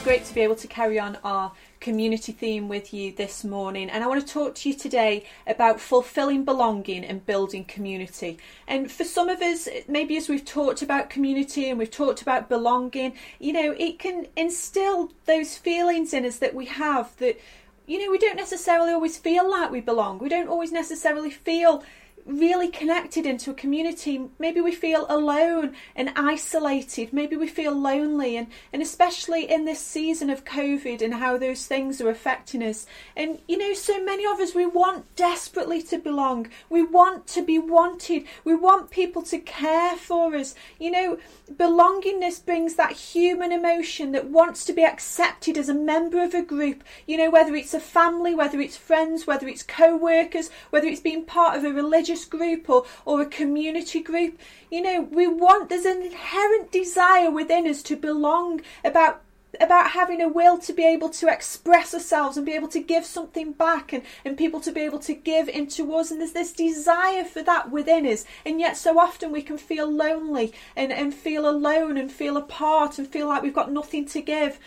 It's great to be able to carry on our community theme with you this morning, and I want to talk to you today about fulfilling belonging and building community. And for some of us, maybe as we've talked about community and we've talked about belonging, you know, it can instill those feelings in us that we have that, you know, we don't necessarily always feel like we belong. We don't always necessarily feel really connected into a community. Maybe we feel alone and isolated. Maybe we feel lonely, and, and especially in this season of COVID and how those things are affecting us. And you know, so many of us, we want desperately to belong. We want to be wanted. We want people to care for us. You know, belongingness brings that human emotion that wants to be accepted as a member of a group. You know, whether it's a family, whether it's friends, whether it's co workers, whether it's being part of a religious religious group or, or a community group. You know, we want, there's an inherent desire within us to belong about about having a will to be able to express ourselves and be able to give something back and, and people to be able to give into us. And there's this desire for that within us. And yet, so often we can feel lonely and, and feel alone and feel apart and feel like we've got nothing to give.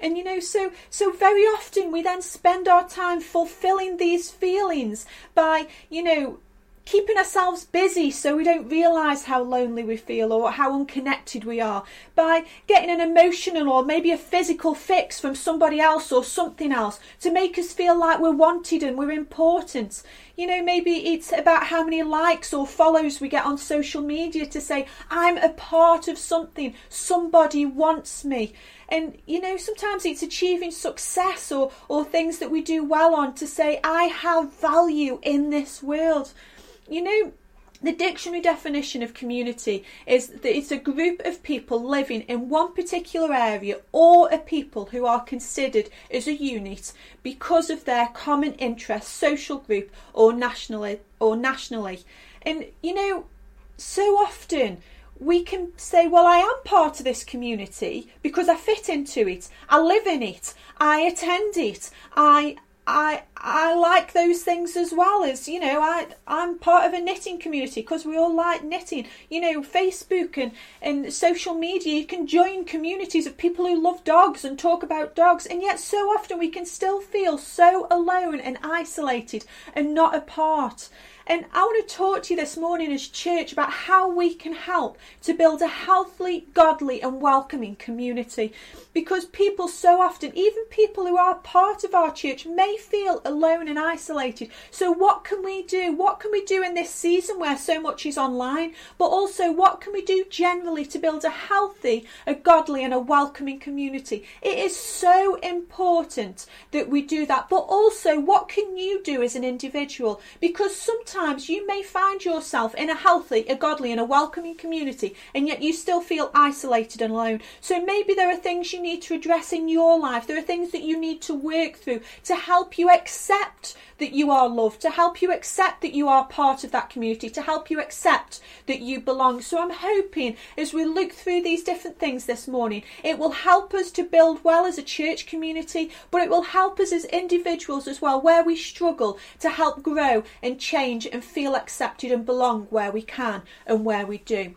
And you know, so so very often we then spend our time fulfilling these feelings by, you know, keeping ourselves busy so we don't realise how lonely we feel or how unconnected we are, by getting an emotional or maybe a physical fix from somebody else or something else to make us feel like we're wanted and we're important. You know, maybe it's about how many likes or follows we get on social media to say, I'm a part of something, somebody wants me. And you know, sometimes it's achieving success or, or things that we do well on to say, I have value in this world. You know, the dictionary definition of community is that it's a group of people living in one particular area or a people who are considered as a unit because of their common interest, social group, or nationally or nationally. And you know, so often we can say, Well, I am part of this community because I fit into it, I live in it, I attend it, I I I like those things as well as you know I I'm part of a knitting community because we all like knitting. You know, Facebook and and social media, you can join communities of people who love dogs and talk about dogs, and yet so often we can still feel so alone and isolated and not a part. And I want to talk to you this morning as church about how we can help to build a healthy, godly, and welcoming community. Because people so often, even people who are part of our church, may feel alone and isolated. So, what can we do? What can we do in this season where so much is online? But also, what can we do generally to build a healthy, a godly, and a welcoming community? It is so important that we do that. But also, what can you do as an individual? Because sometimes sometimes you may find yourself in a healthy, a godly, and a welcoming community, and yet you still feel isolated and alone. So maybe there are things you need to address in your life. There are things that you need to work through to help you accept that you are loved, to help you accept that you are part of that community, to help you accept that you belong. So I'm hoping as we look through these different things this morning, it will help us to build well as a church community, but it will help us as individuals as well, where we struggle to help grow and change and feel accepted and belong where we can and where we do.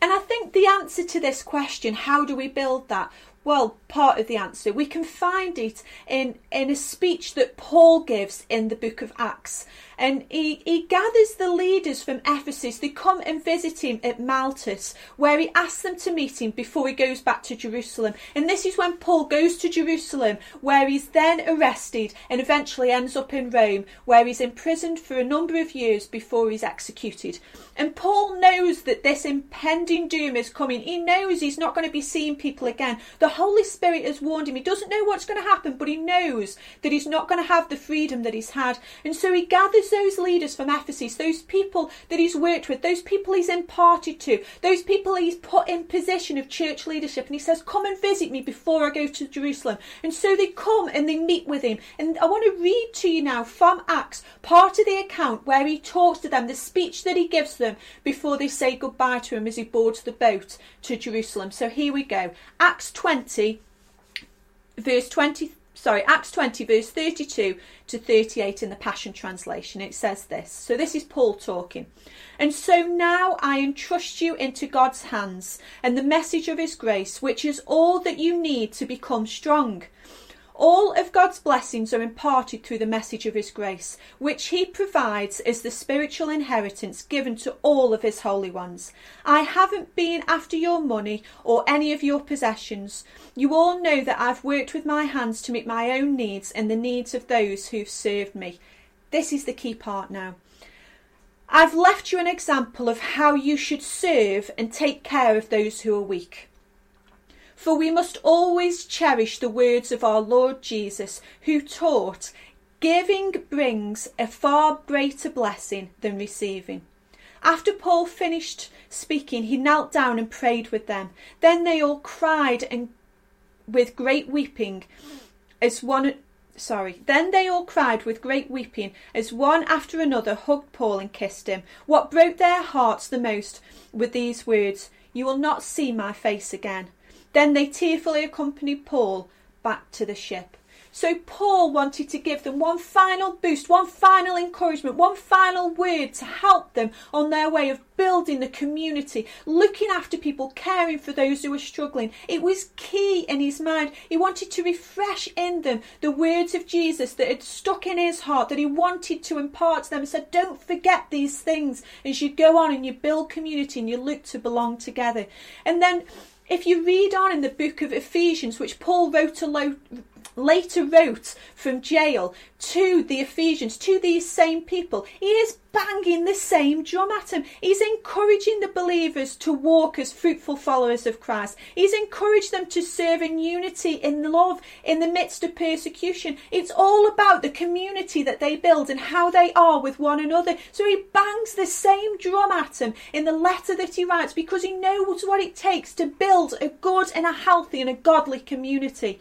And I think the answer to this question, how do we build that? Well, part of the answer. We can find it in, in a speech that Paul gives in the book of Acts. And he, he gathers the leaders from Ephesus. They come and visit him at Miletus, where he asks them to meet him before he goes back to Jerusalem. And this is when Paul goes to Jerusalem, where he's then arrested and eventually ends up in Rome, where he's imprisoned for a number of years before he's executed. And Paul knows that this impending doom is coming. He knows he's not going to be seeing people again. The Holy Spirit has warned him. He doesn't know what's going to happen, but he knows that he's not going to have the freedom that he's had. And so he gathers those leaders from Ephesus, those people that he's worked with, those people he's imparted to, those people he's put in position of church leadership. And he says, Come and visit me before I go to Jerusalem. And so they come and they meet with him. And I want to read to you now from Acts part of the account where he talks to them, the speech that he gives them before they say goodbye to him as he boards the boat to Jerusalem. So here we go. Acts 20, verse 20 sorry, Acts 20, verse 32 to 38 in the Passion Translation. It says this. So this is Paul talking. And so now I entrust you into God's hands and the message of his grace, which is all that you need to become strong. All of God's blessings are imparted through the message of His grace, which He provides as the spiritual inheritance given to all of His holy ones. I haven't been after your money or any of your possessions. You all know that I've worked with my hands to meet my own needs and the needs of those who've served me. This is the key part now. I've left you an example of how you should serve and take care of those who are weak. For we must always cherish the words of our Lord Jesus, who taught, Giving brings a far greater blessing than receiving. After Paul finished speaking, he knelt down and prayed with them. Then they all cried and with great weeping as one sorry. Then they all cried with great weeping as one after another hugged Paul and kissed him. What broke their hearts the most were these words, You will not see my face again. Then they tearfully accompanied Paul back to the ship. So Paul wanted to give them one final boost, one final encouragement, one final word to help them on their way of building the community, looking after people, caring for those who were struggling. It was key in his mind. He wanted to refresh in them the words of Jesus that had stuck in his heart, that he wanted to impart to them. He said, Don't forget these things as you go on and you build community and you look to belong together. And then if you read on in the book of Ephesians, which Paul wrote later wrote from jail to the Ephesians, to these same people, he is banging the same drum at them. He's encouraging the believers to walk as fruitful followers of Christ. He's encouraged them to serve in unity, in love, in the midst of persecution. It's all about the community that they build and how they are with one another. So he bangs the same drum at them in the letter that he writes because he knows what it takes to build a good and a healthy and a godly community.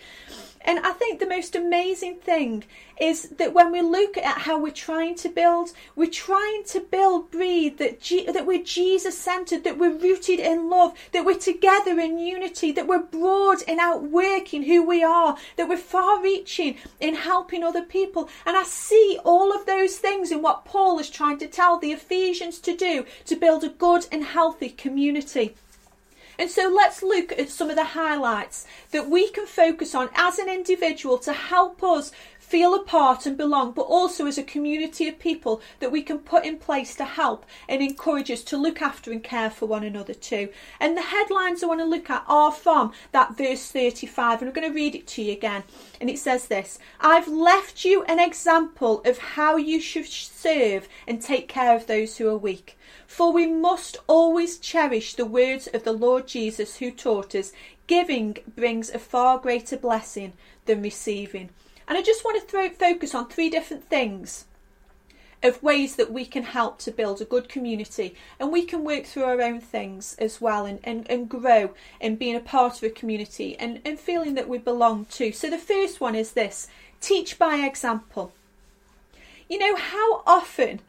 And I think the most amazing thing is that when we look at how we're trying to build, we're trying to build, breathe, that, G- that we're Jesus centered, that we're rooted in love, that we're together in unity, that we're broad in outworking who we are, that we're far reaching in helping other people. And I see all of those things in what Paul is trying to tell the Ephesians to do to build a good and healthy community. And so let's look at some of the highlights that we can focus on as an individual to help us feel a part and belong, but also as a community of people that we can put in place to help and encourage us to look after and care for one another too. And the headlines I want to look at are from that verse 35, and I'm going to read it to you again. And it says this I've left you an example of how you should serve and take care of those who are weak. For we must always cherish the words of the Lord Jesus who taught us giving brings a far greater blessing than receiving. And I just want to throw, focus on three different things of ways that we can help to build a good community and we can work through our own things as well and, and, and grow and being a part of a community and, and feeling that we belong to. So the first one is this teach by example. You know, how often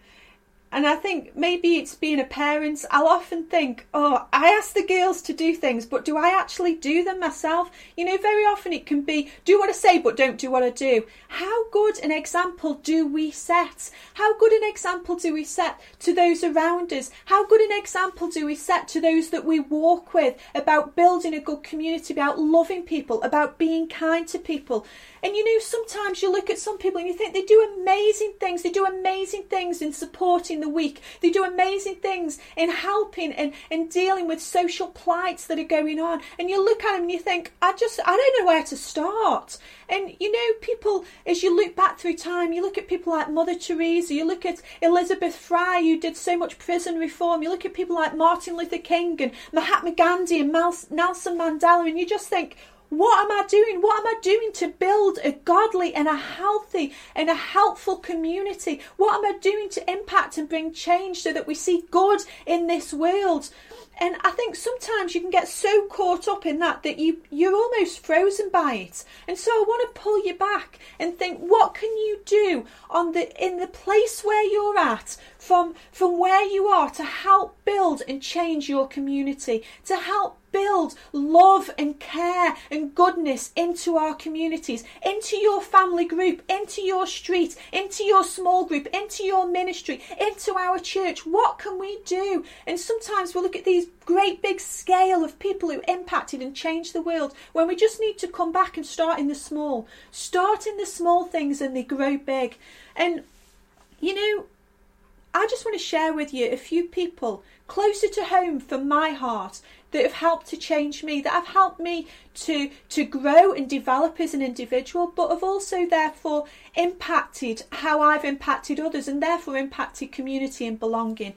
and I think maybe it's being a parent. I'll often think, oh, I ask the girls to do things, but do I actually do them myself? You know, very often it can be do what I say, but don't do what I do. How good an example do we set? How good an example do we set to those around us? How good an example do we set to those that we walk with about building a good community, about loving people, about being kind to people? And you know, sometimes you look at some people and you think they do amazing things. They do amazing things in supporting the weak. They do amazing things in helping and, and dealing with social plights that are going on. And you look at them and you think, I just, I don't know where to start. And you know, people, as you look back through time, you look at people like Mother Teresa, you look at Elizabeth Fry, who did so much prison reform, you look at people like Martin Luther King and Mahatma Gandhi and Nelson Mandela, and you just think, what am I doing? What am I doing to build a godly and a healthy and a helpful community? What am I doing to impact and bring change so that we see good in this world? And I think sometimes you can get so caught up in that that you you're almost frozen by it. And so I want to pull you back and think what can you do on the in the place where you're at from from where you are to help build and change your community, to help build love and care and goodness into our communities, into your family group, into your street, into your small group, into your ministry, into our church? What can we do? And sometimes we look at these great big scale of people who impacted and changed the world when we just need to come back and start in the small. Start in the small things and they grow big. And you know, I just want to share with you a few people closer to home from my heart that have helped to change me, that have helped me to to grow and develop as an individual, but have also therefore impacted how I've impacted others and therefore impacted community and belonging.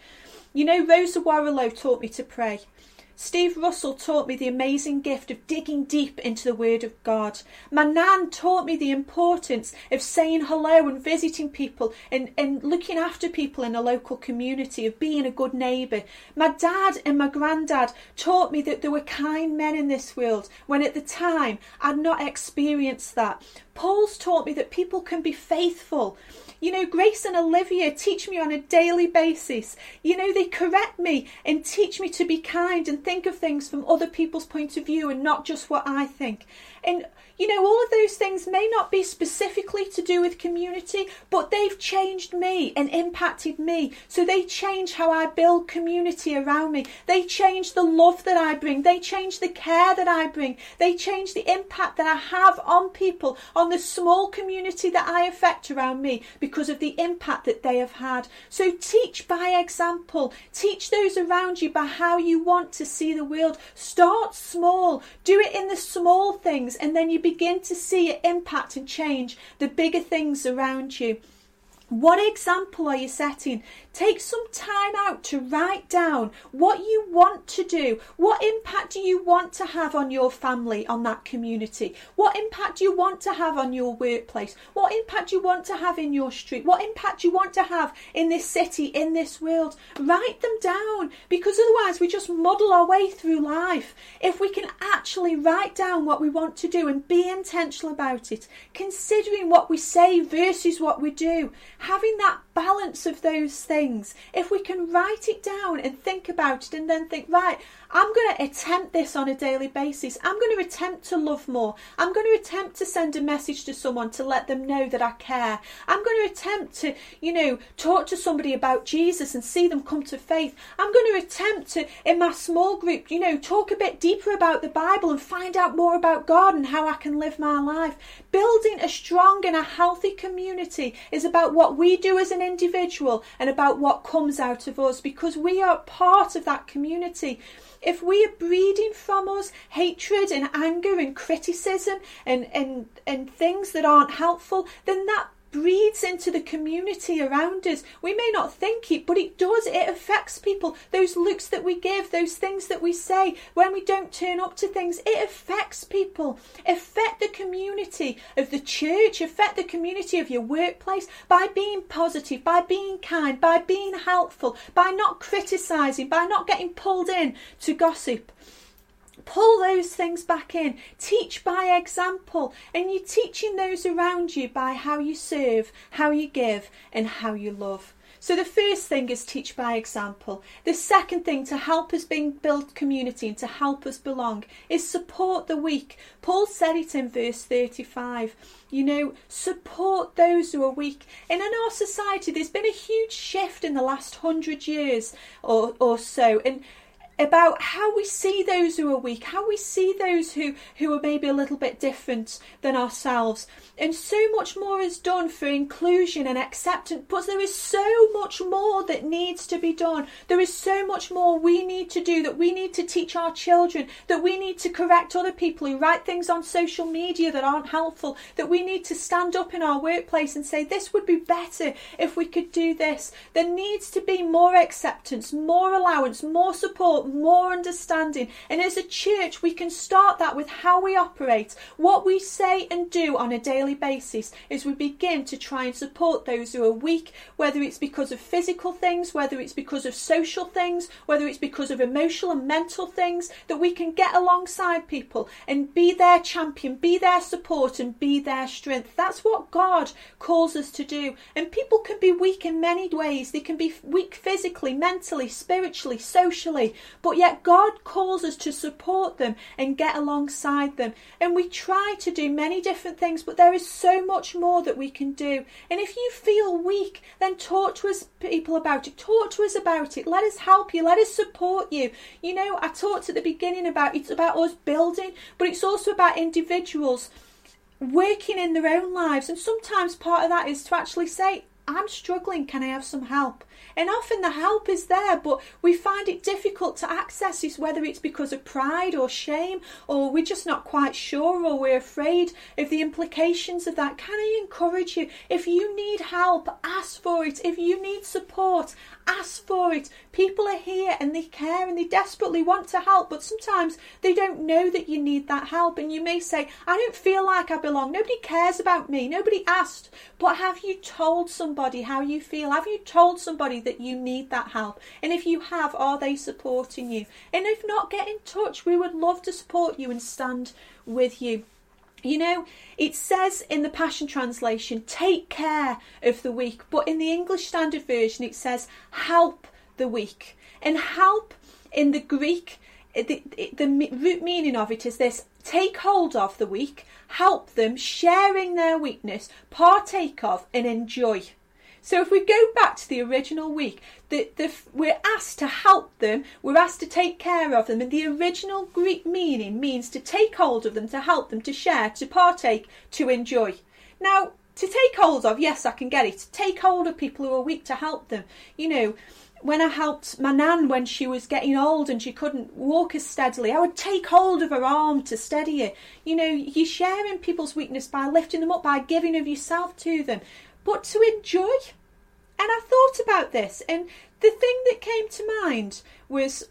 You know, Rosa Warrilow taught me to pray. Steve Russell taught me the amazing gift of digging deep into the Word of God. My nan taught me the importance of saying hello and visiting people and, and looking after people in a local community, of being a good neighbour. My dad and my granddad taught me that there were kind men in this world when at the time I'd not experienced that. Paul's taught me that people can be faithful you know, Grace and Olivia teach me on a daily basis. You know, they correct me and teach me to be kind and think of things from other people's point of view and not just what I think. And you know, all of those things may not be specifically to do with community, but they've changed me and impacted me. So they change how I build community around me. They change the love that I bring. They change the care that I bring. They change the impact that I have on people, on the small community that I affect around me because of the impact that they have had. So teach by example. Teach those around you by how you want to see the world. Start small. Do it in the small things and then you begin to see it impact and change the bigger things around you. What example are you setting? Take some time out to write down what you want to do. What impact do you want to have on your family, on that community? What impact do you want to have on your workplace? What impact do you want to have in your street? What impact do you want to have in this city, in this world? Write them down because otherwise we just muddle our way through life. If we can actually write down what we want to do and be intentional about it, considering what we say versus what we do, having that balance of those things, if we can write it down and think about it and then think, right, I'm going to attempt this on a daily basis. I'm going to attempt to love more. I'm going to attempt to send a message to someone to let them know that I care. I'm going to attempt to, you know, talk to somebody about Jesus and see them come to faith. I'm going to attempt to, in my small group, you know, talk a bit deeper about the Bible and find out more about God and how I can live my life. Building a strong and a healthy community is about what we do as an individual and about what comes out of us because we are part of that community if we are breeding from us hatred and anger and criticism and, and, and things that aren't helpful, then that breathes into the community around us. We may not think it, but it does. It affects people. Those looks that we give, those things that we say, when we don't turn up to things, it affects people. Affect the community of the church, affect the community of your workplace by being positive, by being kind, by being helpful, by not criticizing, by not getting pulled in to gossip pull those things back in. Teach by example. And you're teaching those around you by how you serve, how you give, and how you love. So the first thing is teach by example. The second thing to help us build community and to help us belong is support the weak. Paul said it in verse 35. You know, support those who are weak. And in our society, there's been a huge shift in the last hundred years or, or so. And about how we see those who are weak, how we see those who, who are maybe a little bit different than ourselves. And so much more is done for inclusion and acceptance, but there is so much more that needs to be done. There is so much more we need to do, that we need to teach our children, that we need to correct other people who write things on social media that aren't helpful, that we need to stand up in our workplace and say, this would be better if we could do this. There needs to be more acceptance, more allowance, more support, more understanding. And as a church, we can start that with how we operate, what we say and do on a daily basis as we begin to try and support those who are weak, whether it's because of physical things, whether it's because of social things, whether it's because of emotional and mental things, that we can get alongside people and be their champion, be their support, and be their strength. That's what God calls us to do. And people can be weak in many ways. They can be weak physically, mentally, spiritually, socially. But yet God calls us to support them and get alongside them. And we try to do many different things, but there is so much more that we can do. And if you feel weak, then talk to us people about it. Talk to us about it. Let us help you. Let us support you. You know, I talked at the beginning about it's about us building, but it's also about individuals working in their own lives. And sometimes part of that is to actually say, I'm struggling, can I have some help? And often the help is there, but we find it difficult to access it, whether it's because of pride or shame, or we're just not quite sure, or we're afraid of the implications of that. Can I encourage you? If you need help, ask for it. If you need support, ask for it. People are here and they care and they desperately want to help, but sometimes they don't know that you need that help. And you may say, I don't feel like I belong. Nobody cares about me. Nobody asked. But have you told somebody how you feel? Have you told somebody that you need that help? And if you have, are they supporting you? And if not, get in touch. We would love to support you and stand with you. You know, it says in the Passion Translation, take care of the weak, but in the English Standard Version, it says help the weak. And help in the Greek, the, the root meaning of it is this take hold of the weak, help them, sharing their weakness, partake of, and enjoy. So if we go back to the original week, the, the, we're asked to help them, we're asked to take care of them, and the original Greek meaning means to take hold of them, to help them, to share, to partake, to enjoy. Now, to take hold of, yes, I can get it. Take hold of people who are weak to help them. You know, when I helped my nan when she was getting old and she couldn't walk as steadily, I would take hold of her arm to steady her. You know, you're sharing people's weakness by lifting them up, by giving of yourself to them, but to enjoy and I thought about this, and the thing that came to mind was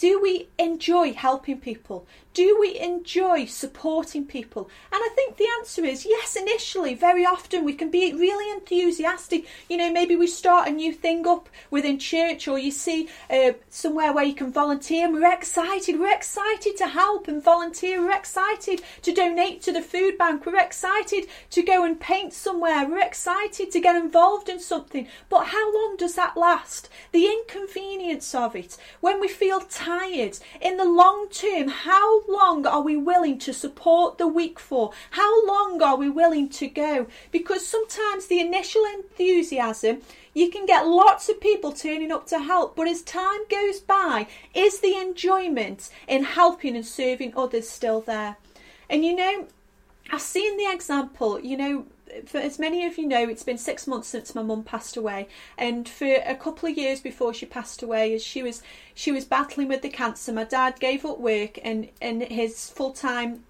do we enjoy helping people? Do we enjoy supporting people? And I think the answer is yes, initially. Very often we can be really enthusiastic. You know, maybe we start a new thing up within church or you see uh, somewhere where you can volunteer and we're excited. We're excited to help and volunteer. We're excited to donate to the food bank. We're excited to go and paint somewhere. We're excited to get involved in something. But how long does that last? The inconvenience of it, when we feel tired, in the long term, how long are we willing to support the weak for? How long are we willing to go? Because sometimes the initial enthusiasm, you can get lots of people turning up to help, but as time goes by, is the enjoyment in helping and serving others still there? And you know, I've seen the example, you know, for as many of you know, it's been six months since my mum passed away, and for a couple of years before she passed away, as she was she was battling with the cancer, my dad gave up work, and and his full time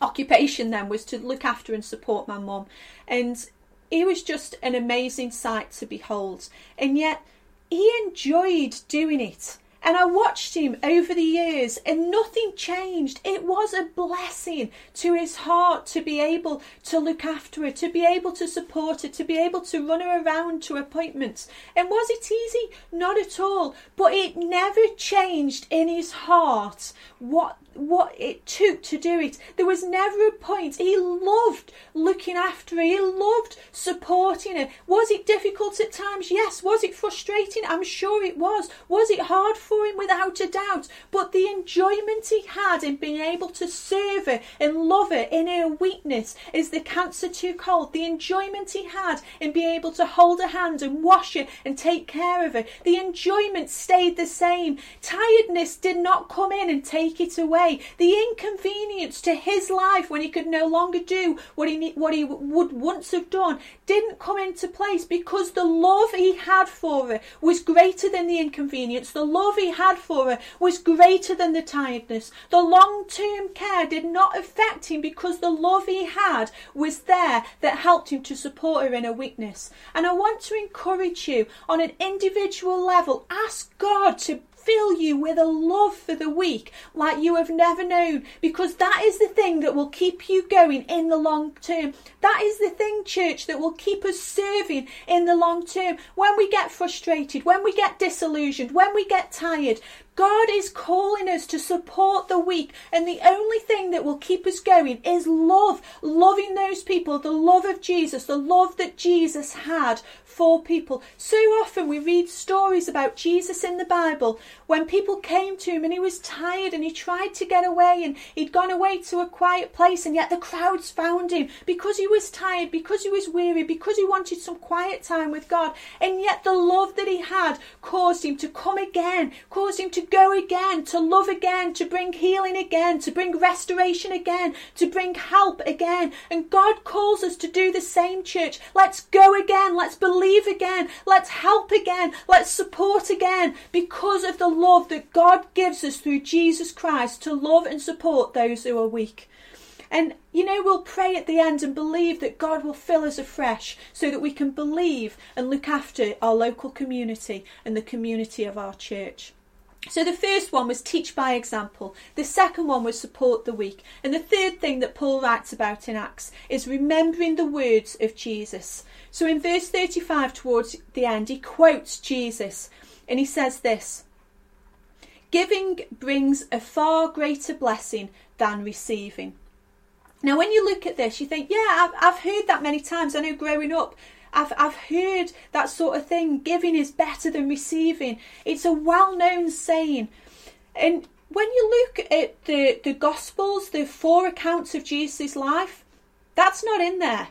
occupation then was to look after and support my mum, and it was just an amazing sight to behold, and yet he enjoyed doing it and I watched him over the years and nothing changed. It was a blessing to his heart to be able to look after her, to be able to support her, to be able to run her around to appointments. And was it easy? Not at all. But it never changed in his heart what what it took to do it. There was never a point. He loved looking after her. He loved supporting her. Was it difficult at times? Yes. Was it frustrating? I'm sure it was. Was it hard for him? Without a doubt. But the enjoyment he had in being able to serve her and love her in her weakness is the cancer too cold. The enjoyment he had in being able to hold her hand and wash her and take care of her. The enjoyment stayed the same. Tiredness did not come in and take it away away. The inconvenience to his life when he could no longer do what he what he would once have done didn't come into place because the love he had for her was greater than the inconvenience. The love he had for her was greater than the tiredness. The long-term care did not affect him because the love he had was there that helped him to support her in her weakness. And I want to encourage you on an individual level, ask God to fill you with a love for the weak like you have never known because that is the thing that will keep you going in the long term. That is the thing, church, that will keep us serving in the long term. When we get frustrated, when we get disillusioned, when we get tired, God is calling us to support the weak, and the only thing that will keep us going is love. Loving those people, the love of Jesus, the love that Jesus had for people. So often we read stories about Jesus in the Bible when people came to him and he was tired and he tried to get away and he'd gone away to a quiet place, and yet the crowds found him because he was tired, because he was weary, because he wanted some quiet time with God. And yet the love that he had caused him to come again, caused him to go again, to love again, to bring healing again, to bring restoration again, to bring help again. And God calls us to do the same, church. Let's go again. Let's believe again. Let's help again. Let's support again because of the love that God gives us through Jesus Christ to love and support those who are weak. And you know, we'll pray at the end and believe that God will fill us afresh so that we can believe and look after our local community and the community of our church. So the first one was teach by example. The second one was support the weak. And the third thing that Paul writes about in Acts is remembering the words of Jesus. So in verse 35 towards the end, he quotes Jesus and he says this Giving brings a far greater blessing than receiving. Now, when you look at this, you think, yeah, I've, I've heard that many times. I know growing up, I've, I've heard that sort of thing. Giving is better than receiving. It's a well known saying. And when you look at the, the Gospels, the four accounts of Jesus' life, that's not in there.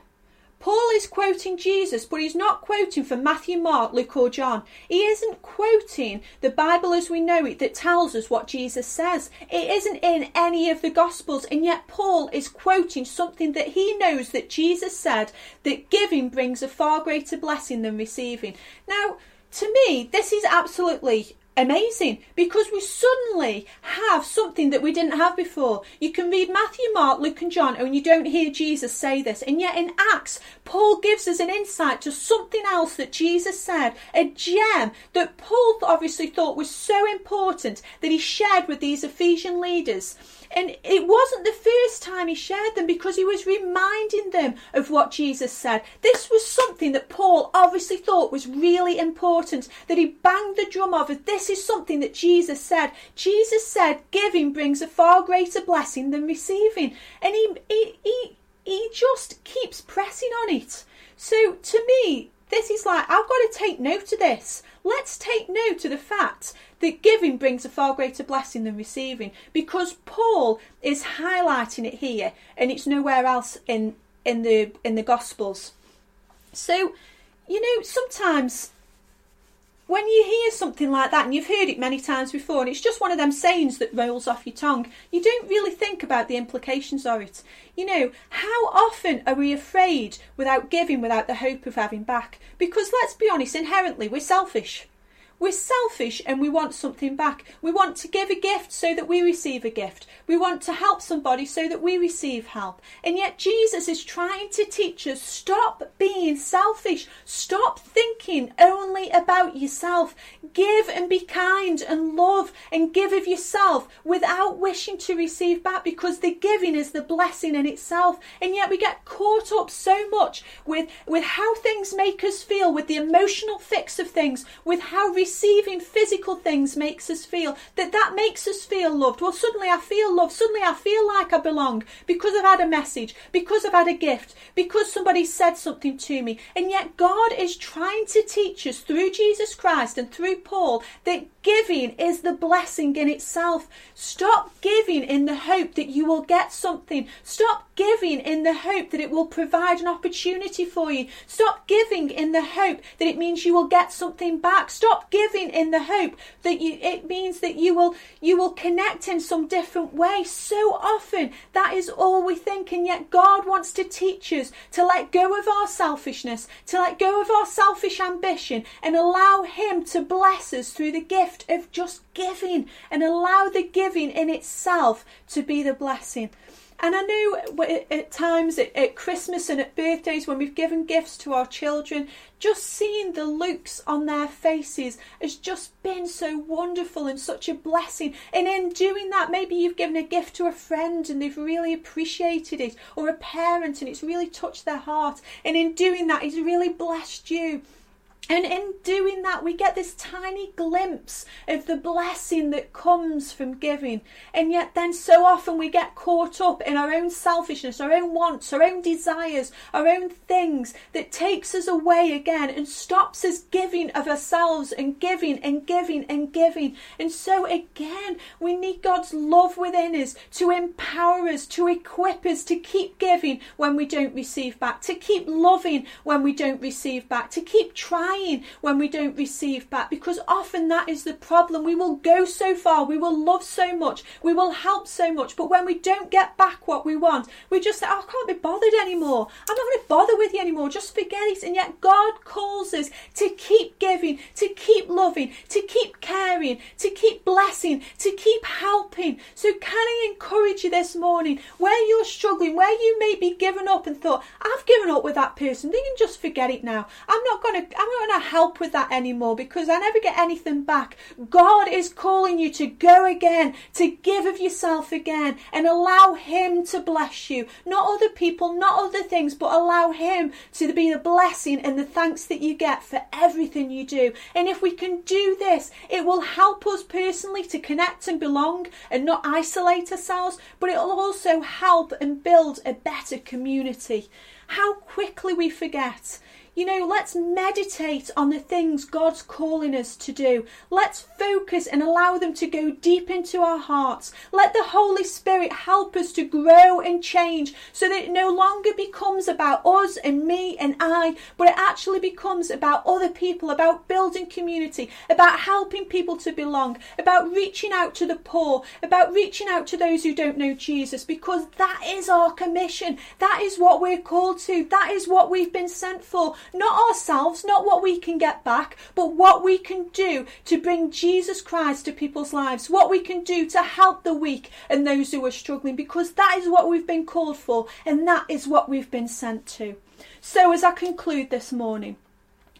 Paul is quoting Jesus, but he's not quoting from Matthew, Mark, Luke, or John. He isn't quoting the Bible as we know it that tells us what Jesus says. It isn't in any of the Gospels, and yet Paul is quoting something that he knows that Jesus said that giving brings a far greater blessing than receiving. Now, to me, this is absolutely amazing because we suddenly have something that we didn't have before. You can read Matthew, Mark, Luke, and John, and you don't hear Jesus say this. And yet in Acts, Paul gives us an insight to something else that Jesus said, a gem that Paul obviously thought was so important that he shared with these Ephesian leaders. And it wasn't the first time he shared them because he was reminding them of what Jesus said. This was something that Paul obviously thought was really important, that he banged the drum of. This is something that Jesus said. Jesus said, giving brings a far greater blessing than receiving. And he, he, he, he just keeps pressing on it. So to me, this is like, I've got to take note of this. Let's take note of the fact that giving brings a far greater blessing than receiving because Paul is highlighting it here and it's nowhere else in in the in the gospels. So, you know, sometimes when you hear something like that and you've heard it many times before and it's just one of them sayings that rolls off your tongue you don't really think about the implications of it. You know how often are we afraid without giving without the hope of having back? Because let's be honest inherently we're selfish we're selfish and we want something back. We want to give a gift so that we receive a gift. We want to help somebody so that we receive help. And yet Jesus is trying to teach us stop being selfish. Stop thinking only about yourself. Give and be kind and love and give of yourself without wishing to receive back because the giving is the blessing in itself. And yet we get caught up so much with, with how things make us feel, with the emotional fix of things, with how receiving physical things makes us feel, that that makes us feel loved. Well, suddenly I feel loved. Suddenly I feel like I belong because I've had a message, because I've had a gift, because somebody said something to me. And yet God is trying to teach us through Jesus Christ and through Paul that giving is the blessing in itself. Stop giving in the hope that you will get something. Stop giving in the hope that it will provide an opportunity for you. Stop giving in the hope that it means you will get something back. Stop giving in the hope that you it means that you will you will connect in some different way. So often that is all we think and yet God wants to teach us to let go of our selfishness, to let go of our selfish ambition and allow him to bless us through the gift of just giving and allow the giving in itself to be the blessing. And I know at times at Christmas and at birthdays when we've given gifts to our children, just seeing the looks on their faces has just been so wonderful and such a blessing. And in doing that, maybe you've given a gift to a friend and they've really appreciated it, or a parent and it's really touched their heart. And in doing that, it's really blessed you. And in doing that, we get this tiny glimpse of the blessing that comes from giving. And yet, then so often we get caught up in our own selfishness, our own wants, our own desires, our own things that takes us away again and stops us giving of ourselves and giving and giving and giving. And so, again, we need God's love within us to empower us, to equip us to keep giving when we don't receive back, to keep loving when we don't receive back, to keep trying crying when we don't receive back because often that is the problem. We will go so far, we will love so much, we will help so much, but when we don't get back what we want, we just say, oh, I can't be bothered anymore. I'm not going to bother with you anymore. Just forget it. And yet God calls us to keep giving, to keep loving, to keep caring, to keep blessing, to keep helping. So can I encourage you this morning where you're struggling, where you may be given up and thought, I've given up with that person. They can just forget it now. I'm not going to, I'm going to help with that anymore because I never get anything back. God is calling you to go again, to give of yourself again, and allow Him to bless you. Not other people, not other things, but allow Him to be the blessing and the thanks that you get for everything you do. And if we can do this, it will help us personally to connect and belong and not isolate ourselves, but it will also help and build a better community. How quickly we forget you know, let's meditate on the things God's calling us to do. Let's focus and allow them to go deep into our hearts. Let the Holy Spirit help us to grow and change so that it no longer becomes about us and me and I, but it actually becomes about other people, about building community, about helping people to belong, about reaching out to the poor, about reaching out to those who don't know Jesus, because that is our commission. That is what we're called to. That is what we've been sent for not ourselves, not what we can get back, but what we can do to bring Jesus Christ to people's lives, what we can do to help the weak and those who are struggling, because that is what we've been called for and that is what we've been sent to. So, as I conclude this morning,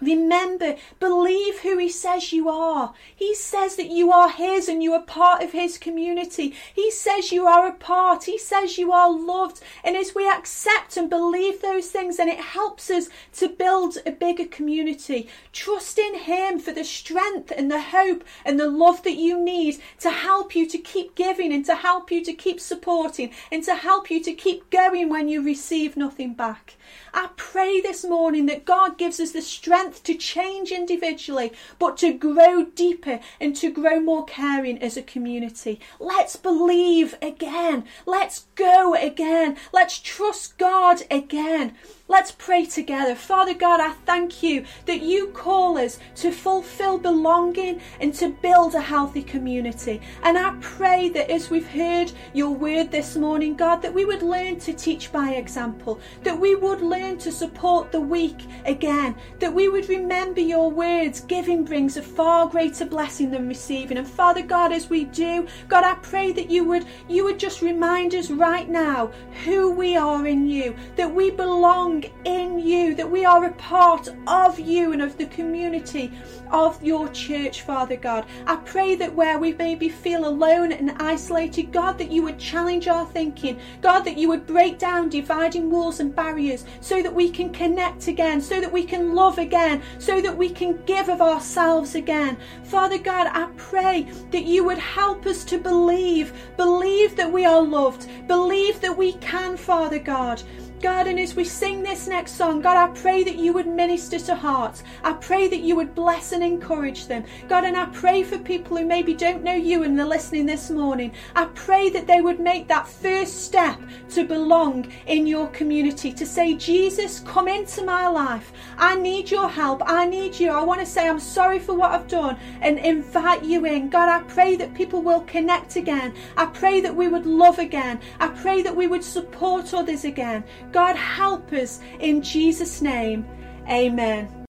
Remember, believe who He says you are. He says that you are His and you are part of His community. He says you are a part. He says you are loved. And as we accept and believe those things, then it helps us to build a bigger community. Trust in Him for the strength and the hope and the love that you need to help you to keep giving and to help you to keep supporting and to help you to keep going when you receive nothing back. I pray this morning that God gives us the strength to change individually, but to grow deeper and to grow more caring as a community. Let's believe again. Let's go again. Let's trust God again. Let's pray together. Father God, I thank you that you call us to fulfill belonging and to build a healthy community. And I pray that as we've heard your word this morning, God, that we would learn to teach by example, that we would learn to support the weak again, that we would remember your words. Giving brings a far greater blessing than receiving. And Father God, as we do, God, I pray that you would you would just remind us right now who we are in you, that we in you, that we are a part of you and of the community of your church, Father God. I pray that where we maybe feel alone and isolated, God, that you would challenge our thinking, God, that you would break down dividing walls and barriers so that we can connect again, so that we can love again, so that we can give of ourselves again. Father God, I pray that you would help us to believe, believe that we are loved, believe that we can, Father God. God, and as we sing this next song, God, I pray that you would minister to hearts. I pray that you would bless and encourage them. God, and I pray for people who maybe don't know you and they're listening this morning. I pray that they would make that first step to belong in your community, to say, Jesus, come into my life. I need your help. I need you. I want to say, I'm sorry for what I've done and invite you in. God, I pray that people will connect again. I pray that we would love again. I pray that we would support others again. God, help us in Jesus' name. Amen.